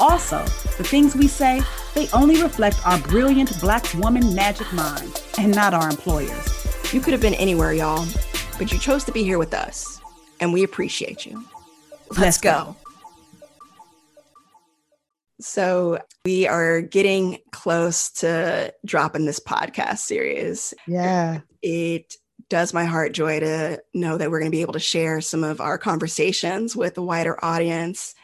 Also, the things we say, they only reflect our brilliant Black woman magic mind and not our employers. You could have been anywhere, y'all, but you chose to be here with us, and we appreciate you. Let's, Let's go. go. So, we are getting close to dropping this podcast series. Yeah. It does my heart joy to know that we're going to be able to share some of our conversations with a wider audience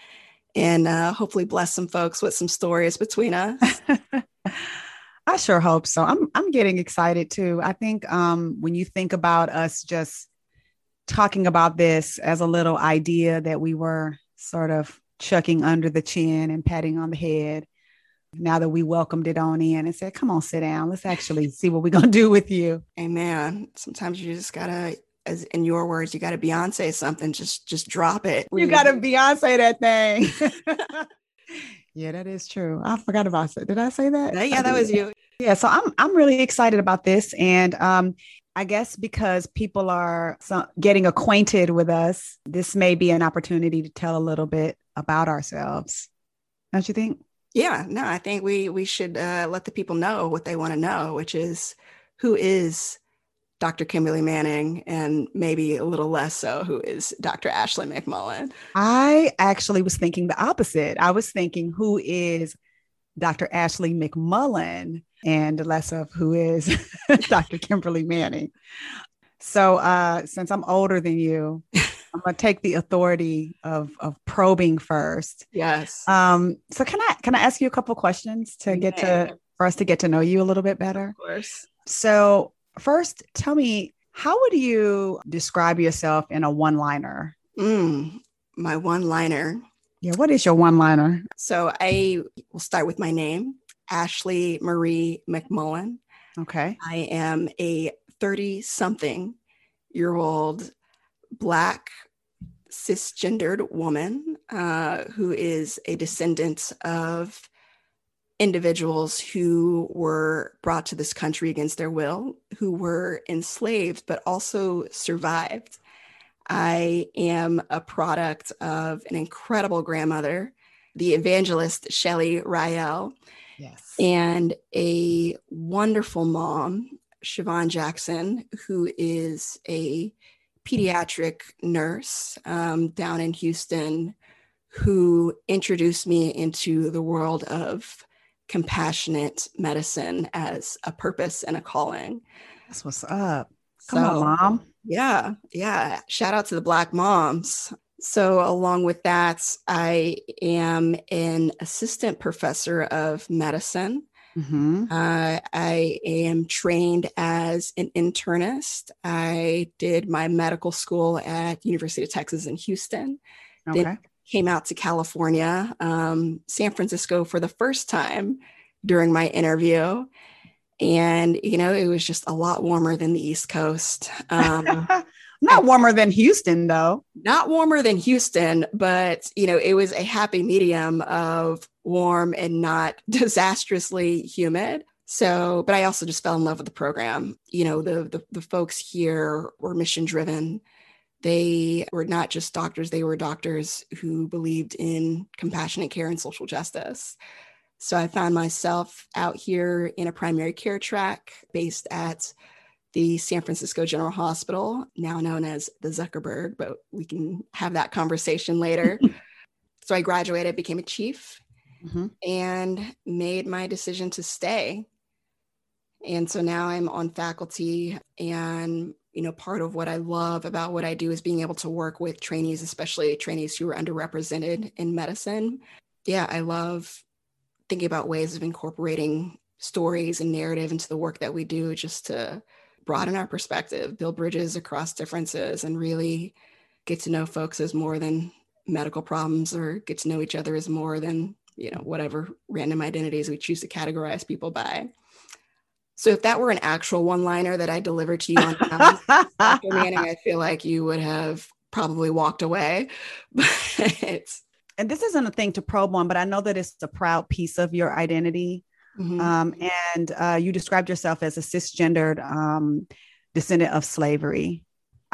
and uh, hopefully bless some folks with some stories between us. I sure hope so. I'm I'm getting excited too. I think um, when you think about us just talking about this as a little idea that we were sort of chucking under the chin and patting on the head, now that we welcomed it on in and said, "Come on, sit down. Let's actually see what we're gonna do with you." Amen. Sometimes you just gotta as in your words, you got to Beyonce something. Just just drop it. You got to Beyonce that thing. yeah, that is true. I forgot about it. Did I say that? Yeah, that was you. Yeah, so I'm I'm really excited about this, and um, I guess because people are getting acquainted with us, this may be an opportunity to tell a little bit about ourselves. Don't you think? Yeah, no, I think we we should uh, let the people know what they want to know, which is who is Dr. Kimberly Manning and maybe a little less so who is Dr. Ashley McMullen. I actually was thinking the opposite. I was thinking who is Dr. Ashley McMullen and less of who is Dr. Kimberly Manning. So uh, since I'm older than you, I'm gonna take the authority of of probing first. Yes. Um, so can I can I ask you a couple questions to get to for us to get to know you a little bit better? Of course. So First, tell me, how would you describe yourself in a one liner? Mm, my one liner. Yeah, what is your one liner? So I will start with my name, Ashley Marie McMullen. Okay. I am a 30 something year old Black cisgendered woman uh, who is a descendant of individuals who were brought to this country against their will, who were enslaved, but also survived. I am a product of an incredible grandmother, the evangelist Shelley Rael, yes. and a wonderful mom, Siobhan Jackson, who is a pediatric nurse um, down in Houston, who introduced me into the world of compassionate medicine as a purpose and a calling. That's what's up. Come so, on, mom. Yeah, yeah. Shout out to the Black moms. So, along with that, I am an assistant professor of medicine. Mm-hmm. Uh, I am trained as an internist. I did my medical school at University of Texas in Houston. Okay. Then came out to California, um, San Francisco for the first time during my interview. And, you know, it was just a lot warmer than the East Coast. Um, not warmer than Houston, though. Not warmer than Houston, but, you know, it was a happy medium of warm and not disastrously humid. So, but I also just fell in love with the program. You know, the, the, the folks here were mission driven they were not just doctors, they were doctors who believed in compassionate care and social justice. So I found myself out here in a primary care track based at the San Francisco General Hospital, now known as the Zuckerberg, but we can have that conversation later. so I graduated, became a chief, mm-hmm. and made my decision to stay. And so now I'm on faculty and you know, part of what I love about what I do is being able to work with trainees, especially trainees who are underrepresented in medicine. Yeah, I love thinking about ways of incorporating stories and narrative into the work that we do just to broaden our perspective, build bridges across differences, and really get to know folks as more than medical problems or get to know each other as more than you know, whatever random identities we choose to categorize people by. So if that were an actual one-liner that I delivered to you on Dr. Manning, I feel like you would have probably walked away. But and this isn't a thing to probe on, but I know that it's a proud piece of your identity. Mm-hmm. Um, and uh, you described yourself as a cisgendered um, descendant of slavery.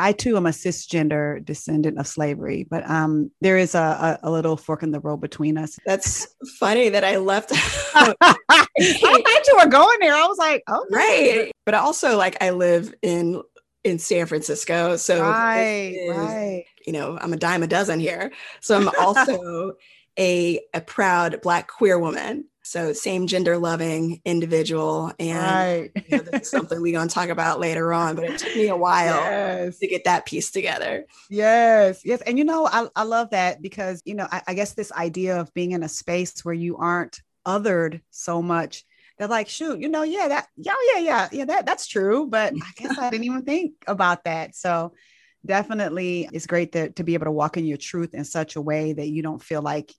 I too am a cisgender descendant of slavery, but um, there is a, a, a, little fork in the road between us. That's funny that I left. I thought you were going there. I was like, oh, right. But also, like, I live in in San Francisco, so right, is, right. You know, I'm a dime a dozen here. So I'm also a a proud Black queer woman. So same gender loving individual. And right. you know, this is something we're going to talk about later on, but it took me a while yes. to get that piece together. Yes. Yes. And you know, I, I love that because, you know, I, I guess this idea of being in a space where you aren't othered so much they're like, shoot, you know, yeah, that, yeah, oh, yeah, yeah, yeah, that that's true. But I guess I didn't even think about that. So definitely it's great to, to be able to walk in your truth in such a way that you don't feel like,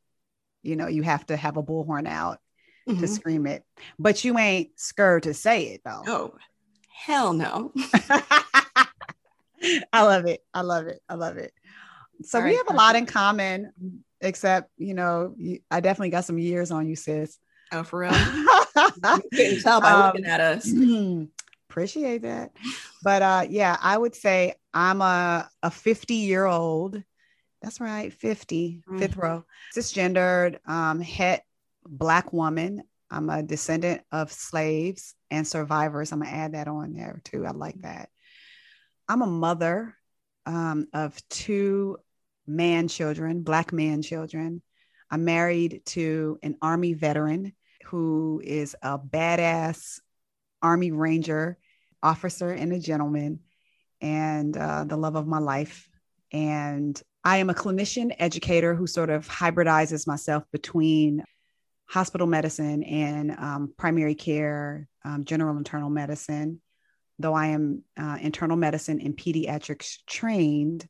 you know, you have to have a bullhorn out mm-hmm. to scream it, but you ain't scared to say it though. Oh, hell no. I love it. I love it. I love it. So All we right, have a lot in common, except, you know, I definitely got some years on you, sis. Oh, for real? you couldn't tell by um, looking at us. Appreciate that. But uh, yeah, I would say I'm a, a 50 year old. That's right, 50, mm-hmm. fifth row, cisgendered, um, het black woman. I'm a descendant of slaves and survivors. I'm gonna add that on there too. I like that. I'm a mother um, of two man children, black man children. I'm married to an army veteran who is a badass army ranger officer and a gentleman and uh, the love of my life. And I am a clinician educator who sort of hybridizes myself between hospital medicine and um, primary care, um, general internal medicine. Though I am uh, internal medicine and pediatrics trained,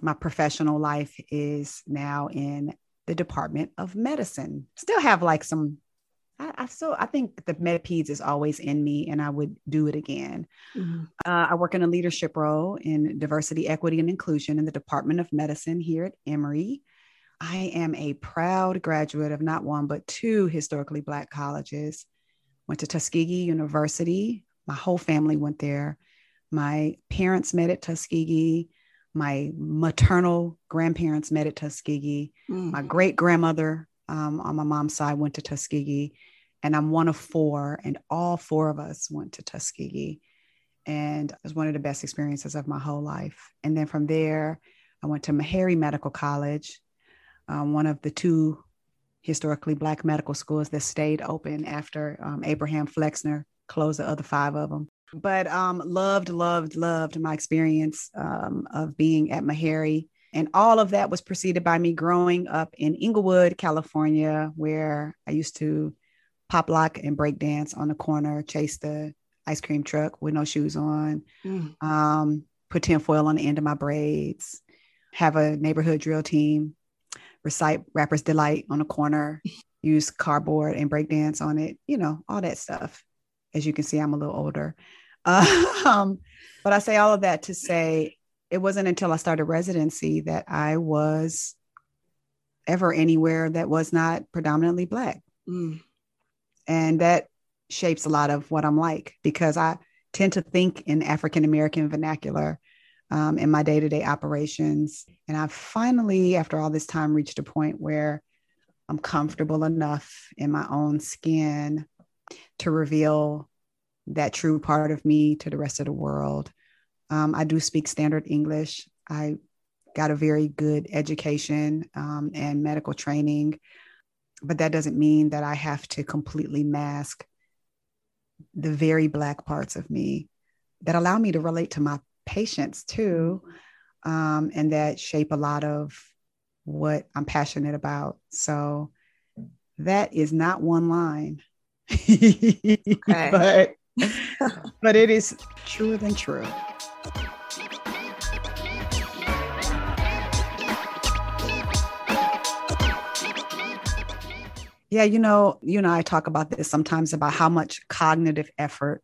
my professional life is now in the Department of Medicine. Still have like some I, I still I think the MedPeds is always in me, and I would do it again. Mm-hmm. Uh, I work in a leadership role in diversity, equity, and inclusion in the Department of Medicine here at Emory. I am a proud graduate of not one but two historically Black colleges. Went to Tuskegee University. My whole family went there. My parents met at Tuskegee. My maternal grandparents met at Tuskegee. Mm. My great grandmother um, on my mom's side went to Tuskegee, and I'm one of four, and all four of us went to Tuskegee. And it was one of the best experiences of my whole life. And then from there, I went to Meharry Medical College, um, one of the two historically Black medical schools that stayed open after um, Abraham Flexner closed the other five of them. But um, loved, loved, loved my experience um, of being at Meharry and all of that was preceded by me growing up in Inglewood, California, where I used to pop lock and break dance on the corner, chase the ice cream truck with no shoes on, mm. um, put tinfoil on the end of my braids, have a neighborhood drill team, recite Rapper's Delight on the corner, use cardboard and breakdance on it, you know, all that stuff. As you can see, I'm a little older. Um, but I say all of that to say it wasn't until I started residency that I was ever anywhere that was not predominantly Black. Mm. And that shapes a lot of what I'm like because I tend to think in African American vernacular um, in my day to day operations. And I finally, after all this time, reached a point where I'm comfortable enough in my own skin to reveal that true part of me to the rest of the world. Um, I do speak standard English. I got a very good education um, and medical training, but that doesn't mean that I have to completely mask the very Black parts of me that allow me to relate to my patients too, um, and that shape a lot of what I'm passionate about. So that is not one line. but but it is truer than true. Yeah, you know, you and I talk about this sometimes about how much cognitive effort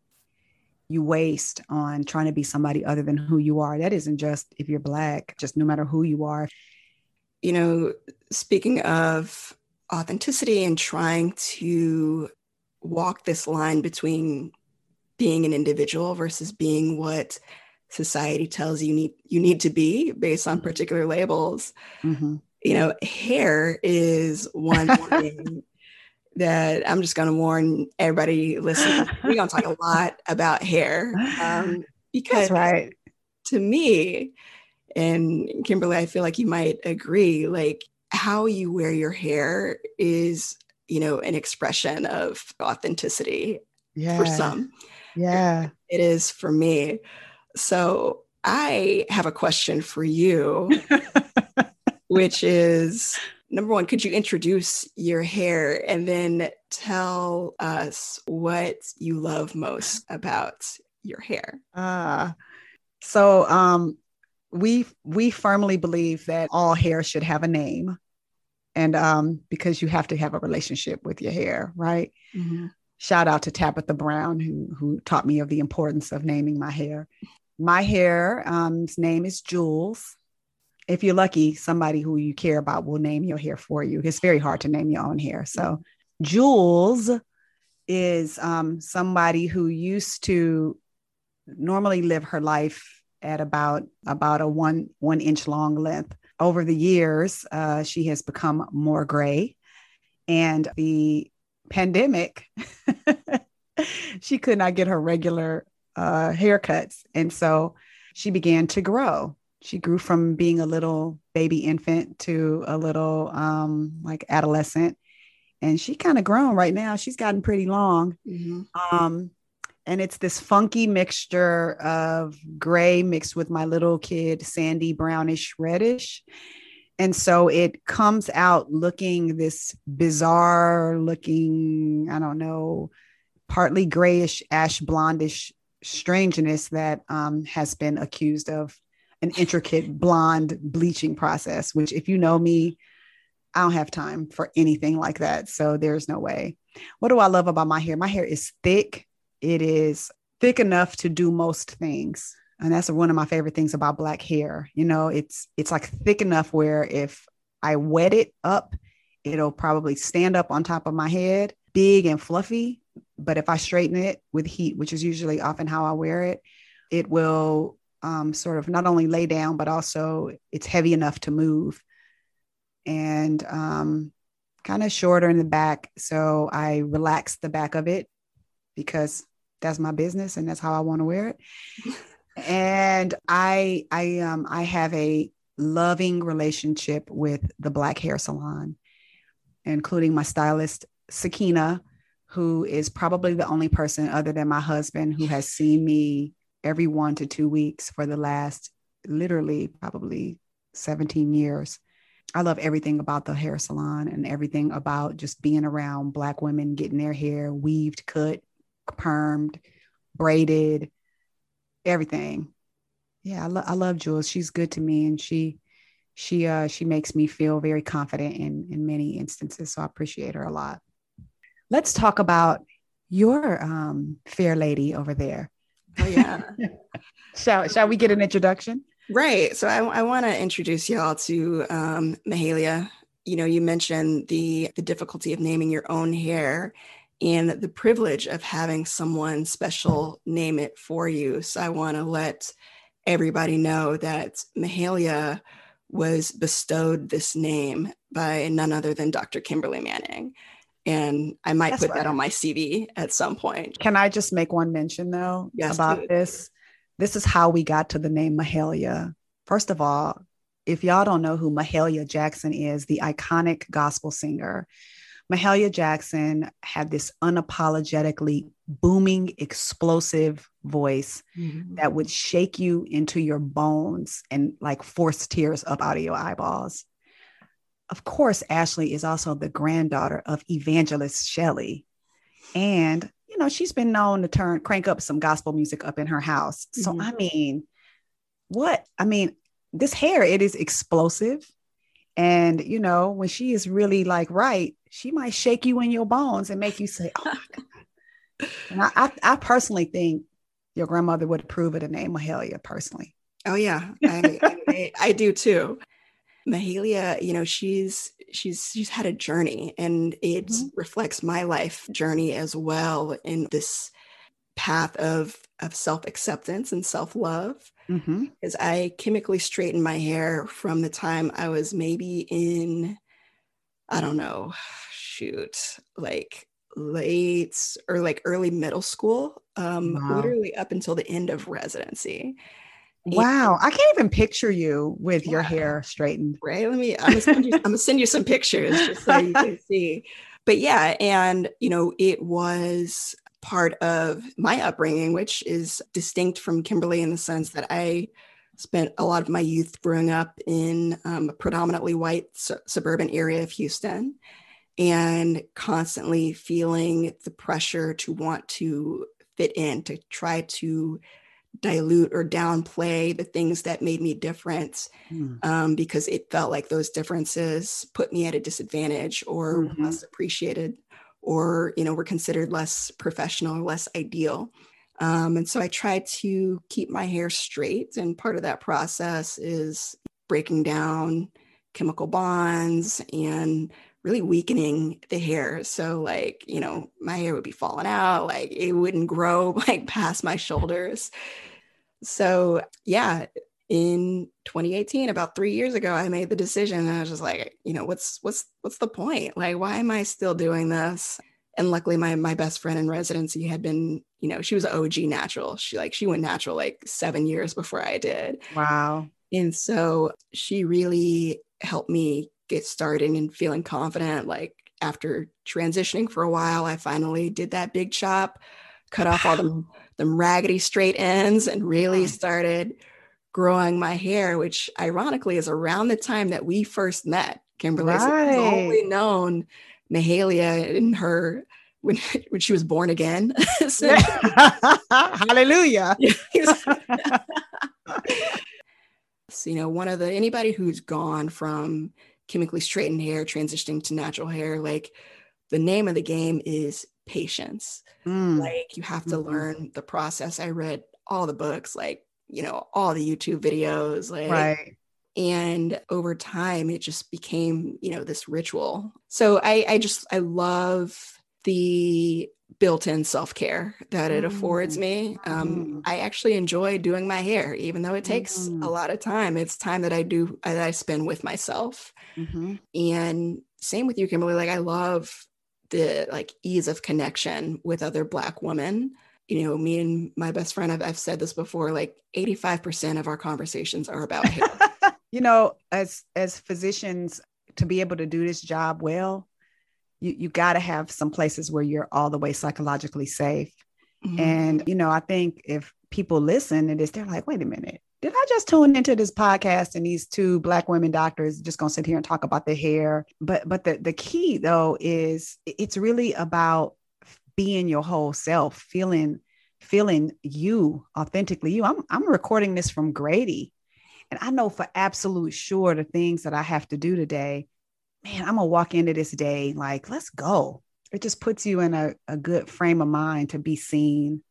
you waste on trying to be somebody other than who you are. That isn't just if you're black, just no matter who you are. You know, speaking of authenticity and trying to walk this line between being an individual versus being what society tells you need you need to be based on mm-hmm. particular labels. Mm-hmm. You know, hair is one thing that I'm just going to warn everybody listening. We're going to talk a lot about hair um, because, right, to me, and Kimberly, I feel like you might agree. Like how you wear your hair is, you know, an expression of authenticity yeah. for some. Yeah, it is for me. So I have a question for you, which is number one, could you introduce your hair and then tell us what you love most about your hair? Uh, so um, we we firmly believe that all hair should have a name, and um, because you have to have a relationship with your hair, right? Mm-hmm. Shout out to Tabitha Brown who who taught me of the importance of naming my hair. My hair, um, name is Jewels if you're lucky, somebody who you care about will name your hair for you. It's very hard to name your own hair. So, Jewels is um, somebody who used to normally live her life at about about a one one inch long length. Over the years, uh, she has become more gray, and the pandemic, she could not get her regular uh, haircuts, and so she began to grow she grew from being a little baby infant to a little um, like adolescent. And she kind of grown right now. She's gotten pretty long. Mm-hmm. um, and it's this funky mixture of gray mixed with my little kid sandy brownish reddish. And so it comes out looking this bizarre looking i don't know partly grayish ash blondish strangeness that um, has been accused of an intricate blonde bleaching process, which, if you know me, I don't have time for anything like that. So there's no way. What do I love about my hair? My hair is thick. It is thick enough to do most things. And that's one of my favorite things about black hair. You know, it's it's like thick enough where if I wet it up, it'll probably stand up on top of my head, big and fluffy. But if I straighten it with heat, which is usually often how I wear it, it will um, sort of not only lay down, but also it's heavy enough to move and um, kind of shorter in the back. So I relax the back of it because that's my business and that's how I want to wear it. and I, I, um, I have a loving relationship with the Black Hair Salon, including my stylist, Sakina, who is probably the only person other than my husband who has seen me every one to two weeks for the last literally probably 17 years. I love everything about the hair salon and everything about just being around Black women getting their hair weaved, cut, permed, braided, everything. Yeah, I, lo- I love Jewels. She's good to me, and she she uh she makes me feel very confident in in many instances. So I appreciate her a lot. Let's talk about your um fair lady over there. Oh yeah. shall shall we get an introduction? Right. So I, I want to introduce y'all to um, Mahalia. You know, you mentioned the the difficulty of naming your own hair and the privilege of having someone special name it for you. So I want to let everybody know that Mahalia was bestowed this name by none other than Dr. Kimberly Manning and I might That's put right. that on my CV at some point. Can I just make one mention though yes, about please. this? This is how we got to the name Mahalia. First of all, if y'all don't know who Mahalia Jackson is, the iconic gospel singer, Mahalia Jackson had this unapologetically booming, explosive voice mm-hmm. that would shake you into your bones and like force tears up out of your eyeballs of course, Ashley is also the granddaughter of evangelist Shelley. And, you know, she's been known to turn, crank up some gospel music up in her house. So, mm-hmm. I mean, what? I mean, this hair, it is explosive. And you know, when she is really like right, she might shake you in your bones and make you say, "Oh my god." And I, I, I personally think your grandmother would approve of the name Mahalia personally. Oh yeah, I, I, I, do too. Mahalia, you know, she's she's she's had a journey, and it mm-hmm. reflects my life journey as well in this path of of self acceptance and self love. Mm-hmm. I chemically straightened my hair from the time I was maybe in, I don't know, shoot, like late or like early middle school, um, wow. literally up until the end of residency. Wow, I can't even picture you with your hair straightened. Right. Let me. I'm gonna send you, I'm gonna send you some pictures just so you can see. But yeah, and you know, it was part of my upbringing, which is distinct from Kimberly in the sense that I spent a lot of my youth growing up in um, a predominantly white su- suburban area of Houston and constantly feeling the pressure to want to fit in, to try to dilute or downplay the things that made me different mm. um, because it felt like those differences put me at a disadvantage or mm-hmm. less appreciated or you know were considered less professional or less ideal um, and so i tried to keep my hair straight and part of that process is breaking down chemical bonds and really weakening the hair. So like, you know, my hair would be falling out, like it wouldn't grow like past my shoulders. So yeah, in 2018, about three years ago, I made the decision and I was just like, you know, what's what's what's the point? Like, why am I still doing this? And luckily my my best friend in residency had been, you know, she was OG natural. She like she went natural like seven years before I did. Wow. And so she really helped me get started and feeling confident. Like after transitioning for a while, I finally did that big chop, cut off all them, them raggedy straight ends, and really started growing my hair, which ironically is around the time that we first met. Kimberly right. only known Mahalia in her when when she was born again. so, Hallelujah. so, you know, one of the anybody who's gone from chemically straightened hair transitioning to natural hair like the name of the game is patience mm. like you have to mm-hmm. learn the process i read all the books like you know all the youtube videos like right and over time it just became you know this ritual so i i just i love the built-in self-care that it affords me um, mm. i actually enjoy doing my hair even though it takes mm. a lot of time it's time that i do that i spend with myself mm-hmm. and same with you kimberly like i love the like ease of connection with other black women you know me and my best friend i've, I've said this before like 85% of our conversations are about hair you know as as physicians to be able to do this job well you you got to have some places where you're all the way psychologically safe. Mm-hmm. And you know, I think if people listen to this, they're like, wait a minute, did I just tune into this podcast and these two black women doctors just gonna sit here and talk about their hair? But but the the key though is it's really about being your whole self, feeling feeling you authentically you. I'm I'm recording this from Grady. And I know for absolute sure the things that I have to do today man, I'm gonna walk into this day like, let's go. It just puts you in a, a good frame of mind to be seen,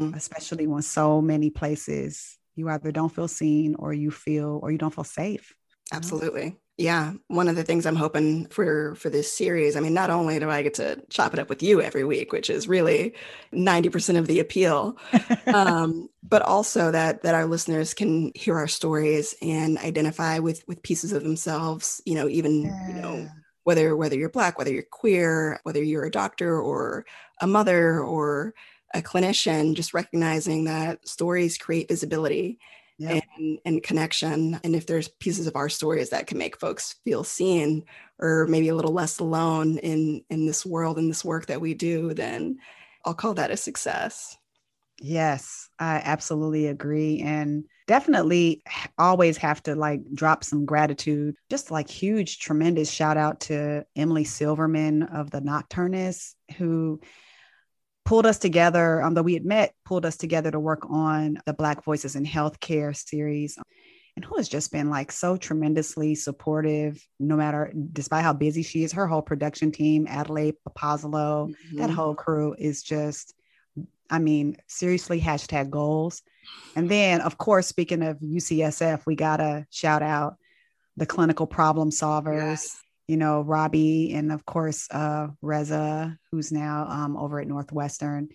mm-hmm. especially when so many places you either don't feel seen or you feel or you don't feel safe. Absolutely yeah one of the things i'm hoping for for this series i mean not only do i get to chop it up with you every week which is really 90% of the appeal um, but also that that our listeners can hear our stories and identify with with pieces of themselves you know even you know whether whether you're black whether you're queer whether you're a doctor or a mother or a clinician just recognizing that stories create visibility yep. and, and connection. And if there's pieces of our stories that can make folks feel seen or maybe a little less alone in in this world and this work that we do, then I'll call that a success. Yes, I absolutely agree. And definitely always have to like drop some gratitude. Just like huge, tremendous shout out to Emily Silverman of the Nocturnists, who pulled us together, um, though we had met, pulled us together to work on the Black Voices in Healthcare series. and who has just been like so tremendously supportive, no matter despite how busy she is. Her whole production team, Adelaide Papazoglou, mm-hmm. that whole crew is just, I mean, seriously, hashtag goals. And then, of course, speaking of UCSF, we gotta shout out the clinical problem solvers. Yes. You know, Robbie and of course uh, Reza, who's now um, over at Northwestern.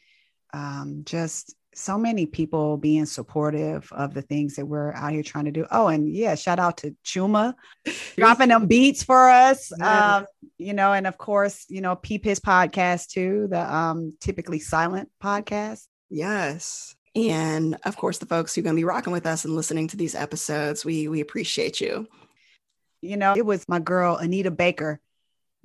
Um, just so many people being supportive of the things that we're out here trying to do. Oh, and yeah, shout out to Chuma dropping them beats for us. Yeah. Um, you know, and of course, you know, Peep His podcast too, the um typically silent podcast. Yes. And of course, the folks who are going to be rocking with us and listening to these episodes, we we appreciate you. You know, it was my girl Anita Baker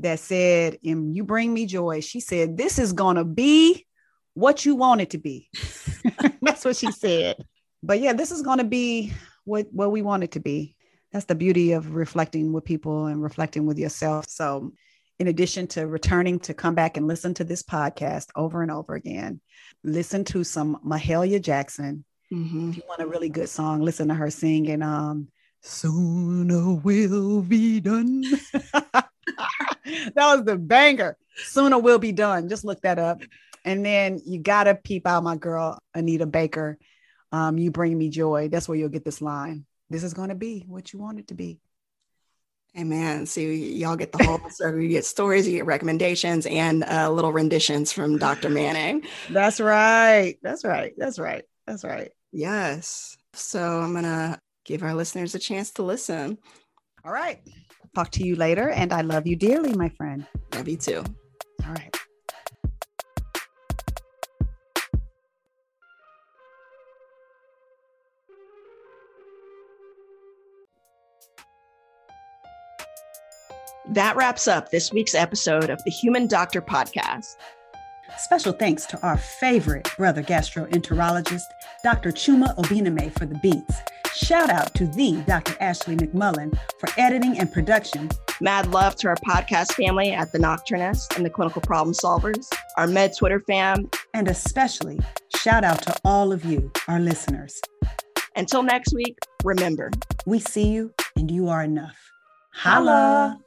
that said, "And you bring me joy." She said, "This is gonna be what you want it to be." That's what she said. But yeah, this is gonna be what what we want it to be. That's the beauty of reflecting with people and reflecting with yourself. So in addition to returning to come back and listen to this podcast over and over again, listen to some Mahalia Jackson. Mm-hmm. If you want a really good song, listen to her singing um Sooner will be done. that was the banger. Sooner will be done. Just look that up. And then you gotta peep out my girl Anita Baker. Um, you bring me joy. That's where you'll get this line. This is gonna be what you want it to be. Amen. So y'all get the whole so you get stories, you get recommendations, and uh, little renditions from Dr. Manning. That's right. That's right. That's right. That's right. Yes. So I'm gonna give our listeners a chance to listen. All right. Talk to you later, and I love you dearly, my friend. Love you too. All right. That wraps up this week's episode of the Human Doctor Podcast. Special thanks to our favorite brother gastroenterologist, Dr. Chuma Obiname, for the beats. Shout out to the Dr. Ashley McMullen for editing and production. Mad love to our podcast family at The Nocturnist and the Clinical Problem Solvers, our Med Twitter fam. And especially shout out to all of you, our listeners. Until next week, remember we see you and you are enough. Holla.